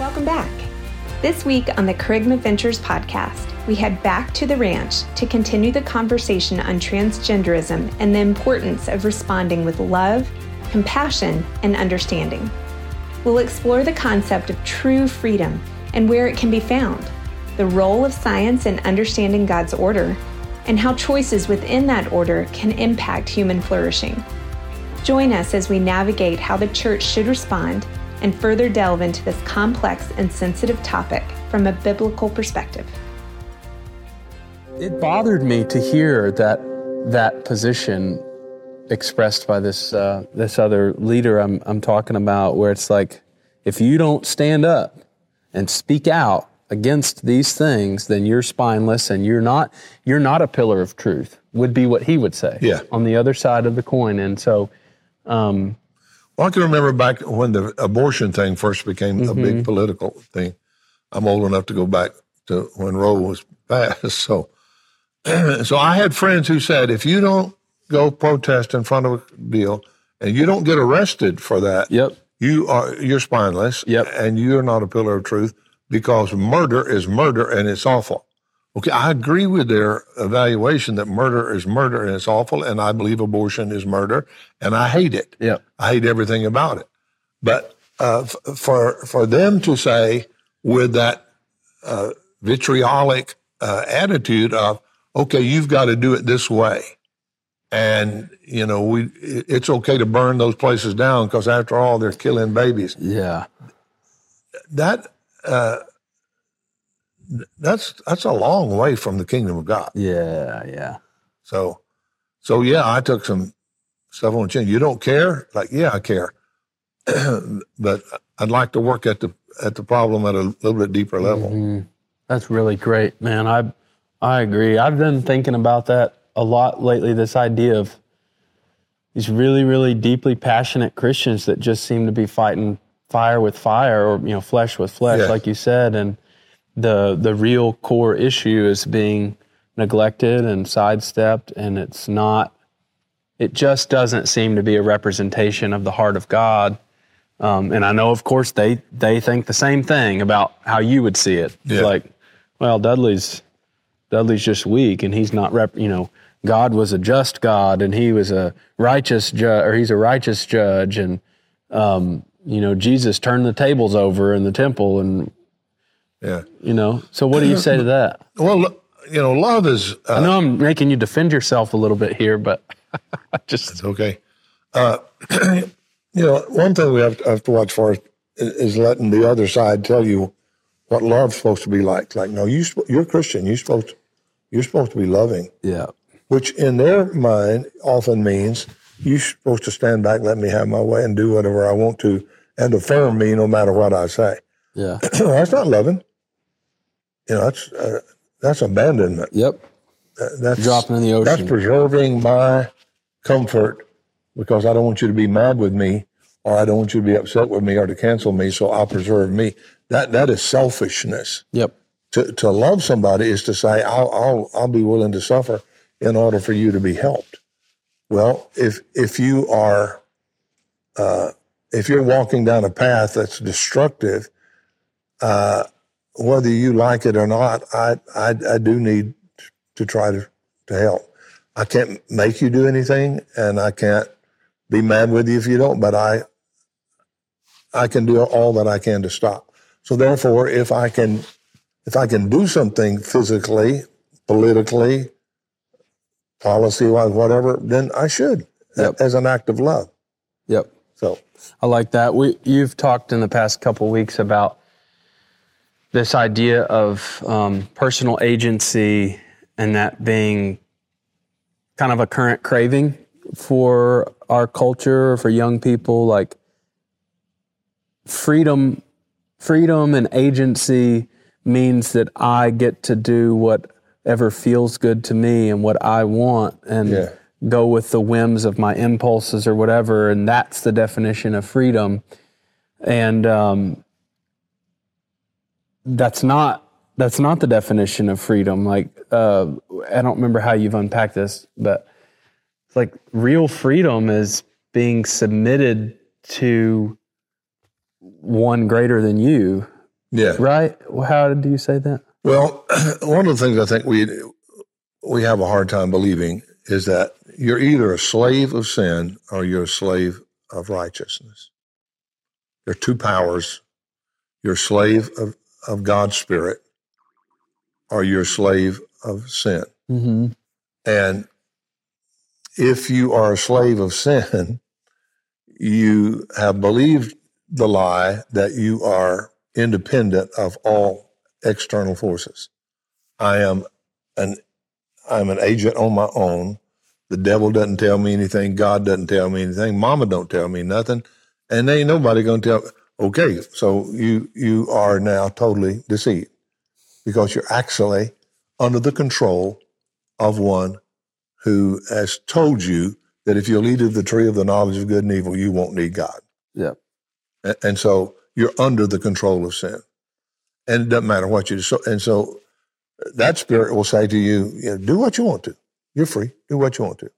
Welcome back. This week on the Kerygma Ventures podcast, we head back to the ranch to continue the conversation on transgenderism and the importance of responding with love, compassion, and understanding. We'll explore the concept of true freedom and where it can be found, the role of science in understanding God's order, and how choices within that order can impact human flourishing. Join us as we navigate how the church should respond and further delve into this complex and sensitive topic from a biblical perspective. It bothered me to hear that that position expressed by this uh, this other leader I'm I'm talking about, where it's like, if you don't stand up and speak out against these things, then you're spineless and you're not you're not a pillar of truth. Would be what he would say. Yeah. On the other side of the coin, and so. Um, well, I can remember back when the abortion thing first became mm-hmm. a big mm-hmm. political thing. I'm old enough to go back to when Roe was passed, so so I had friends who said, if you don't go protest in front of a deal and you don't get arrested for that, yep. you are you're spineless, yep. and you're not a pillar of truth because murder is murder and it's awful. Okay, I agree with their evaluation that murder is murder and it's awful, and I believe abortion is murder, and I hate it. Yeah, I hate everything about it. But uh, f- for for them to say with that uh, vitriolic uh, attitude of, okay, you've got to do it this way, and you know, we it's okay to burn those places down because after all, they're killing babies. Yeah, that uh, that's that's a long way from the kingdom of God. Yeah, yeah. So, so yeah, I took some stuff on the chin. You don't care? Like, yeah, I care, but I'd like to work at the at the problem at a little bit deeper level. Mm-hmm. That's really great, man. I I agree. I've been thinking about that a lot lately. This idea of these really, really deeply passionate Christians that just seem to be fighting fire with fire, or you know, flesh with flesh, yeah. like you said, and the the real core issue is being neglected and sidestepped and it's not it just doesn't seem to be a representation of the heart of God. Um, and I know, of course, they they think the same thing about how you would see it. Yeah. like, well, Dudley's Dudley's just weak, and he's not rep. You know, God was a just God, and He was a righteous judge, or He's a righteous judge, and um, you know, Jesus turned the tables over in the temple, and yeah. You know, so what do you say to that? Well, you know, love is. Uh, I know I'm making you defend yourself a little bit here, but just. It's okay. Uh, you know, one thing we have to, have to watch for is, is, letting the other side tell you what love's supposed to be like. Like, no, you, you're a Christian. You're supposed to, you're supposed to be loving. Yeah. Which in their mind often means you're supposed to stand back, let me have my way, and do whatever I want to, and affirm me no matter what I say. Yeah. That's not loving. You know, that's uh, that's abandonment. Yep. that's dropping in the ocean. That's preserving my comfort because I don't want you to be mad with me, or I don't want you to be upset with me, or to cancel me. So I'll preserve me. That that is selfishness. Yep. To to love somebody is to say I'll I'll I'll be willing to suffer in order for you to be helped. Well, if if you are uh, if you're walking down a path that's destructive, uh, whether you like it or not, I, I, I do need to try to, to help. I can't make you do anything and I can't be mad with you if you don't, but I, I can do all that I can to stop. So therefore, if I can, if I can do something physically, politically, policy wise, whatever, then I should yep. as an act of love. Yep. So I like that. We, you've talked in the past couple weeks about this idea of um, personal agency and that being kind of a current craving for our culture, for young people, like freedom, freedom and agency means that I get to do whatever feels good to me and what I want and yeah. go with the whims of my impulses or whatever. And that's the definition of freedom. And, um, that's not that's not the definition of freedom. Like uh, I don't remember how you've unpacked this, but it's like real freedom is being submitted to one greater than you Yeah. right? How do you say that? Well, one of the things I think we we have a hard time believing is that you're either a slave of sin or you're a slave of righteousness. There are two powers. You're a slave of, of God's spirit or you're a slave of sin. Mm-hmm. And if you are a slave of sin, you have believed the lie that you are independent of all external forces. I am an I'm an agent on my own. The devil doesn't tell me anything. God doesn't tell me anything. Mama don't tell me nothing. And ain't nobody gonna tell okay, so you you are now totally deceived because you're actually under the control of one who has told you that if you'll eat of the tree of the knowledge of good and evil, you won't need God. Yeah. A- And so you're under the control of sin. And it doesn't matter what you do. So, and so uh, that spirit will say to you, you know, do what you want to. You're free. Do what you want to.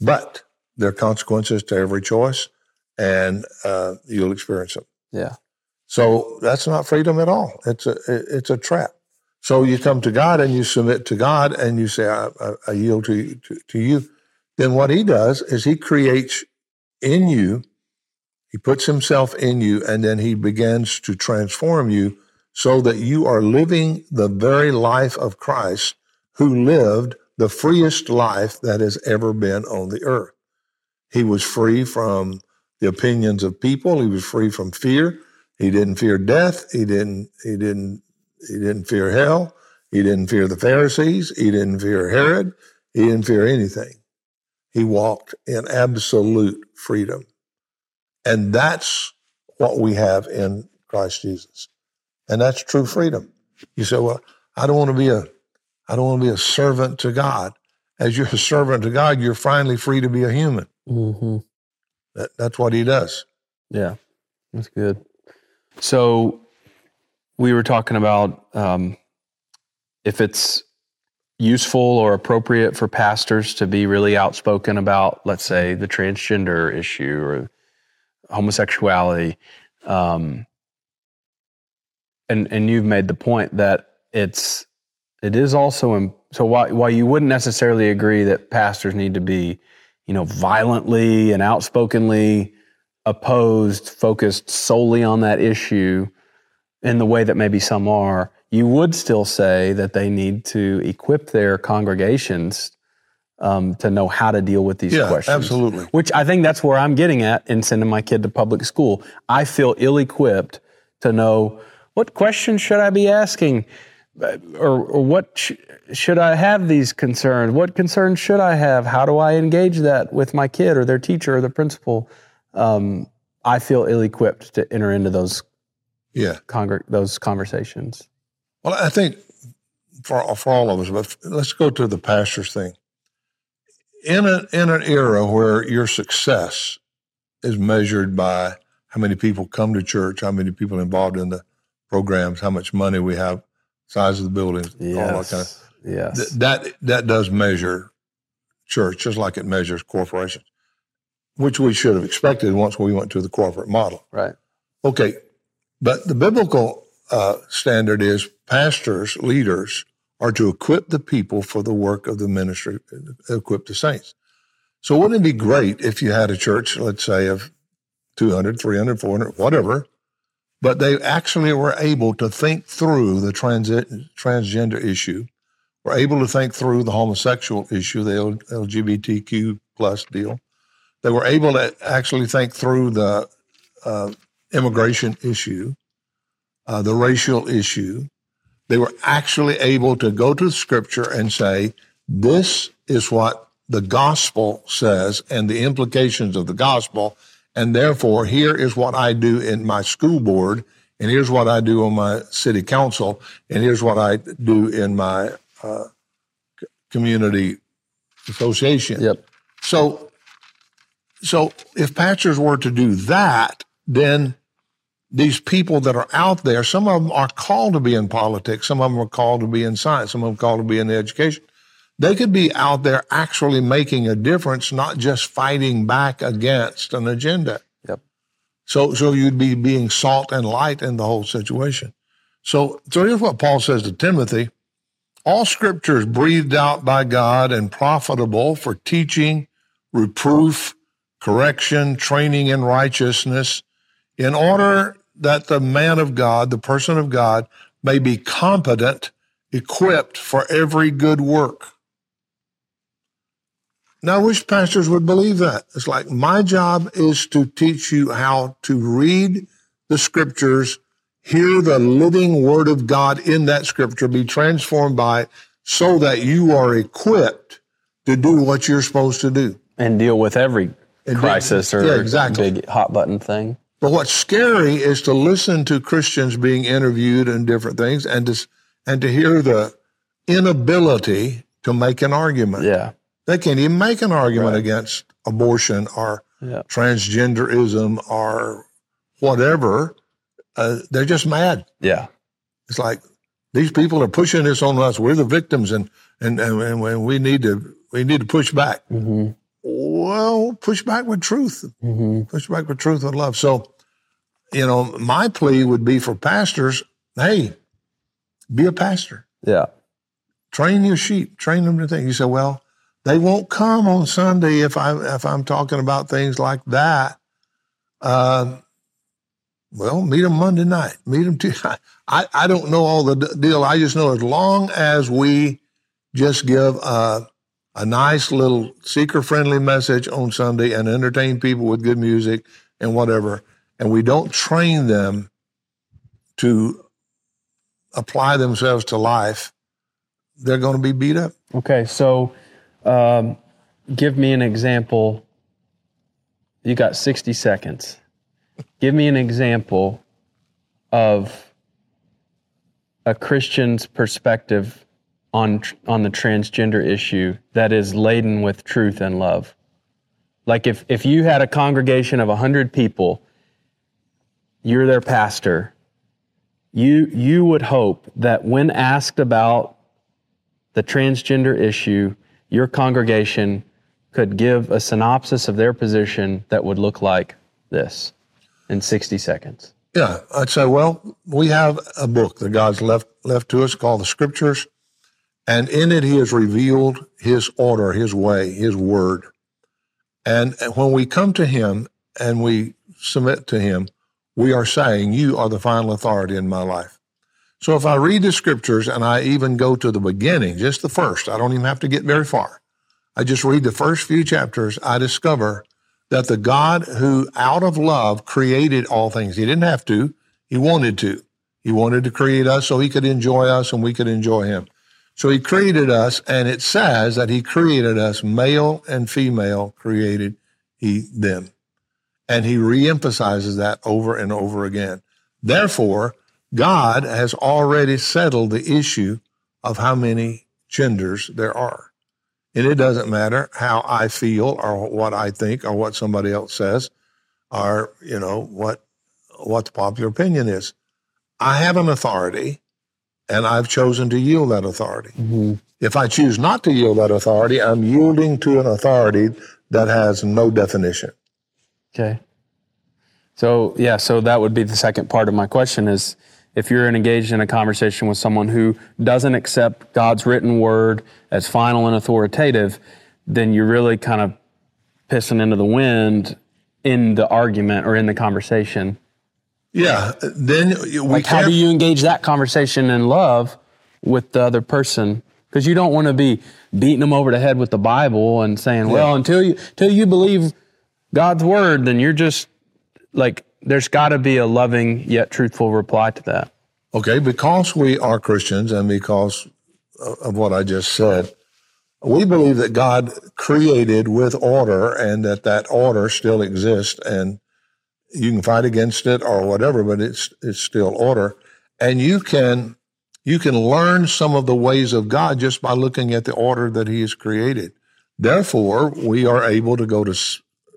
But there are consequences to every choice, and uh, you'll experience it. Yeah. So that's not freedom at all. It's a it's a trap. So you come to God and you submit to God and you say, I, I, I yield to, to to you. Then what He does is He creates in you. He puts Himself in you, and then He begins to transform you so that you are living the very life of Christ, who lived the freest life that has ever been on the earth. He was free from the opinions of people. He was free from fear. He didn't fear death. He didn't. He didn't. He didn't fear hell. He didn't fear the Pharisees. He didn't fear Herod. He didn't fear anything. He walked in absolute freedom, and that's what we have in Christ Jesus, and that's true freedom. You say, "Well, I don't want to be a, I don't want to be a servant to God." As you're a servant to God, you're finally free to be a human. Mm-hmm. That, that's what He does. Yeah, that's good. So we were talking about um, if it's useful or appropriate for pastors to be really outspoken about, let's say, the transgender issue or homosexuality. Um, and and you've made the point that it's it is also so while while you wouldn't necessarily agree that pastors need to be, you know, violently and outspokenly opposed, focused solely on that issue in the way that maybe some are, you would still say that they need to equip their congregations um, to know how to deal with these Yeah, questions. absolutely. Which I think that's where I'm getting at in sending my kid to public school. I feel ill equipped to know what questions should I be asking or, or what sh- should I have these concerns? What concerns should I have? How do I engage that with my kid or their teacher or the principal? Um, I feel ill equipped to enter into those Yeah. those conversations. Well, I think for for all of us, but let's go to the pastor's thing. In a in an era where your success is measured by how many people come to church, how many people involved in the programs, how much money we have, size of the buildings, all that kind of yes. th- that that does measure church just like it measures corporations, which we should have expected once we went to the corporate model. right. Okay, but the biblical uh, standard is pastors, leaders are to equip the people for the work of the ministry, equip the saints. So wouldn't it be great if you had a church, let's say of 200, 300, 400, whatever, but they actually were able to think through the transit, transgender issue, were able to think through the homosexual issue, the LGBTQ plus deal. They were able to actually think through the uh, immigration issue, uh, the racial issue. They were actually able to go to scripture and say, this is what the gospel says and the implications of the gospel. And therefore, here is what I do in my school board, and here's what I do on my city council, and here's what I do in my uh, community association. Yep. So, so if pastors were to do that, then these people that are out there, some of them are called to be in politics, some of them are called to be in science, some of them are called to be in education. They could be out there actually making a difference, not just fighting back against an agenda. Yep. So, so you'd be being salt and light in the whole situation. So, so here's what Paul says to Timothy. All scripture is breathed out by God and profitable for teaching, reproof, correction, training in righteousness, in order that the man of God, the person of God, may be competent, equipped for every good work. Now, I wish pastors would believe that. It's like my job is to teach you how to read the scriptures, hear the living word of God in that scripture, be transformed by it so that you are equipped to do what you're supposed to do. And deal with every And crisis big- or yeah, exactly. big hot button thing. But what's scary is to listen to Christians being interviewed and different things and to, and to hear the inability to make an argument. Yeah. They can't even make an argument Right. against abortion or Yeah. transgenderism or whatever. Uh, they're just mad. Yeah. It's like these people are pushing this on us. We're the victims, and and and, and we need to we need to push back. hmm Well, push back with truth. hmm Push back with truth and love. So, you know, my plea would be for pastors: Hey, be a pastor. Yeah. Train your sheep. Train them to think. You say, well, they won't come on Sunday if I if I'm talking about things like that. Uh, well, meet them Monday night. Meet them. T- I I don't know all the d- deal. I just know as long as we just give a a nice little seeker friendly message on Sunday and entertain people with good music and whatever, and we don't train them to apply themselves to life, they're going to be beat up. Okay. So, um, give me an example. You got 60 seconds. Give me an example of a Christian's perspective on on the transgender issue that is laden with truth and love. Like if if you had a congregation of 100 people, you're their pastor, you you would hope that when asked about the transgender issue, your congregation could give a synopsis of their position that would look like this in 60 seconds. Yeah, I'd say, well, we have a book that God's left left to us called the Scriptures, and in it He has revealed His order, His way, His word. And when we come to Him and we submit to Him, we are saying, "You are the final authority in my life." So if I read the Scriptures and I even go to the beginning, just the first, I don't even have to get very far. I just read the first few chapters. I discover that the God who out of love created all things, he didn't have to, he wanted to. He wanted to create us so he could enjoy us and we could enjoy him. So he created us and it says that he created us male and female created he them. And he reemphasizes that over and over again. Therefore, God has already settled the issue of how many genders there are. And it doesn't matter how I feel or what I think or what somebody else says or, you know, what what the popular opinion is. I have an authority and I've chosen to yield that authority. Mm-hmm. If I choose not to yield that authority, I'm yielding to an authority that has no definition. Okay. So, yeah, so that would be the second part of my question is if you're engaged in a conversation with someone who doesn't accept God's written word as final and authoritative, then you're really kind of pissing into the wind in the argument or in the conversation. Yeah, then we Like, how do you engage that conversation in love with the other person? Because you don't want to be beating them over the head with the Bible and saying, "Well, until you until you believe God's word, then you're just like." There's got to be a loving yet truthful reply to that. Okay, because we are Christians and because of what I just said, we believe that God created with order and that that order still exists and you can fight against it or whatever, but it's it's still order. And you can you can learn some of the ways of God just by looking at the order that He has created. Therefore, we are able to go to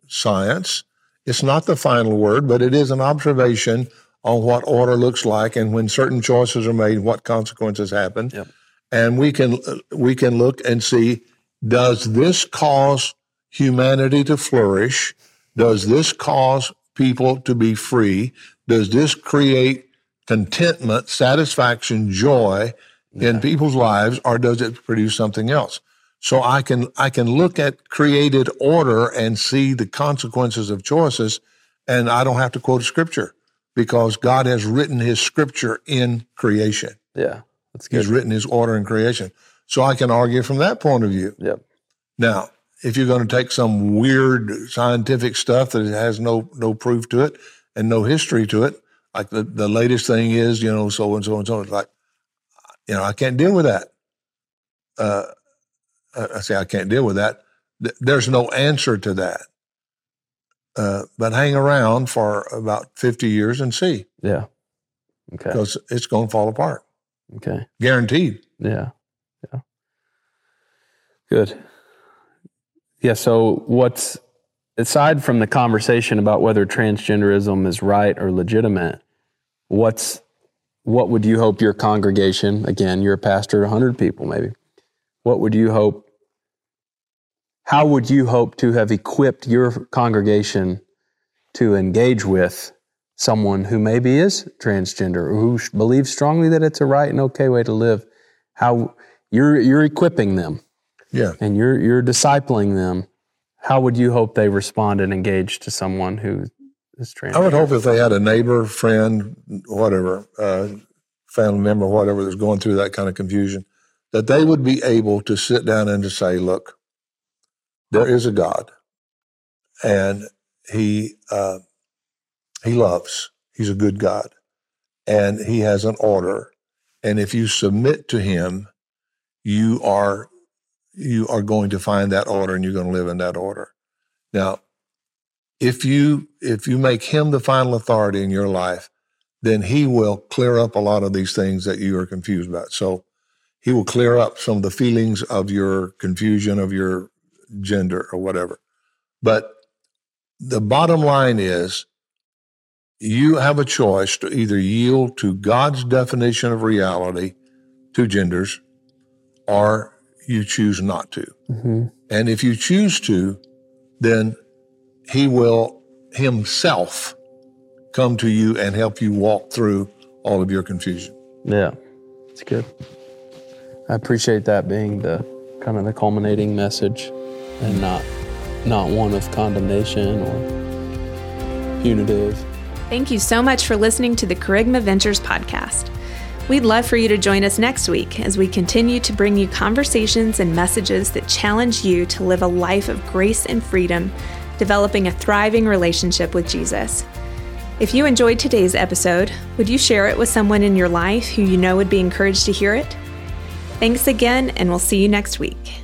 science. It's not the final word, but it is an observation on what order looks like and when certain choices are made, what consequences happen. Yep. And we can we can look and see does this cause humanity to flourish? Does this cause people to be free? Does this create contentment, satisfaction, joy in people's lives, or does it produce something else? So I can I can look at created order and see the consequences of choices, and I don't have to quote scripture because God has written His scripture in creation. Yeah, that's good. He's written His order in creation, so I can argue from that point of view. Yep. Now, if you're going to take some weird scientific stuff that has no no proof to it and no history to it, like the, the latest thing is, you know, so and so and so. It's like, you know, I can't deal with that. Uh, I say I can't deal with that. There's no answer to that. Uh, but hang around for about 50 years and see. Yeah. Okay. Because it's going to fall apart. Okay. Guaranteed. Yeah. Yeah. Good. Yeah. So, what's aside from the conversation about whether transgenderism is right or legitimate, what's what would you hope your congregation, again, you're a pastor, 100 people maybe, what would you hope, how would you hope to have equipped your congregation to engage with someone who maybe is transgender or who believes strongly that it's a right and okay way to live? How you're, you're equipping them. Yeah. And you're, you're discipling them. How would you hope they respond and engage to someone who is transgender? I would hope if they had a neighbor, friend, whatever, uh, family member, whatever that's going through that kind of confusion, that they would be able to sit down and to say, look, there is a God and he, uh, he loves, he's a good God and he has an order. And if you submit to him, you are you are going to find that order and you're going to live in that order. Now, if you if you make him the final authority in your life, then he will clear up a lot of these things that you are confused about. So he will clear up some of the feelings of your confusion of your gender or whatever. But the bottom line is you have a choice to either yield to God's definition of reality, two genders, or you choose not to. Mm-hmm. And if you choose to, then He will Himself come to you and help you walk through all of your confusion. Yeah, it's good. I appreciate that being the kind of the culminating message and not not one of condemnation or punitive. Thank you so much for listening to the Kerygma Ventures podcast. We'd love for you to join us next week as we continue to bring you conversations and messages that challenge you to live a life of grace and freedom, developing a thriving relationship with Jesus. If you enjoyed today's episode, would you share it with someone in your life who you know would be encouraged to hear it? Thanks again, and we'll see you next week.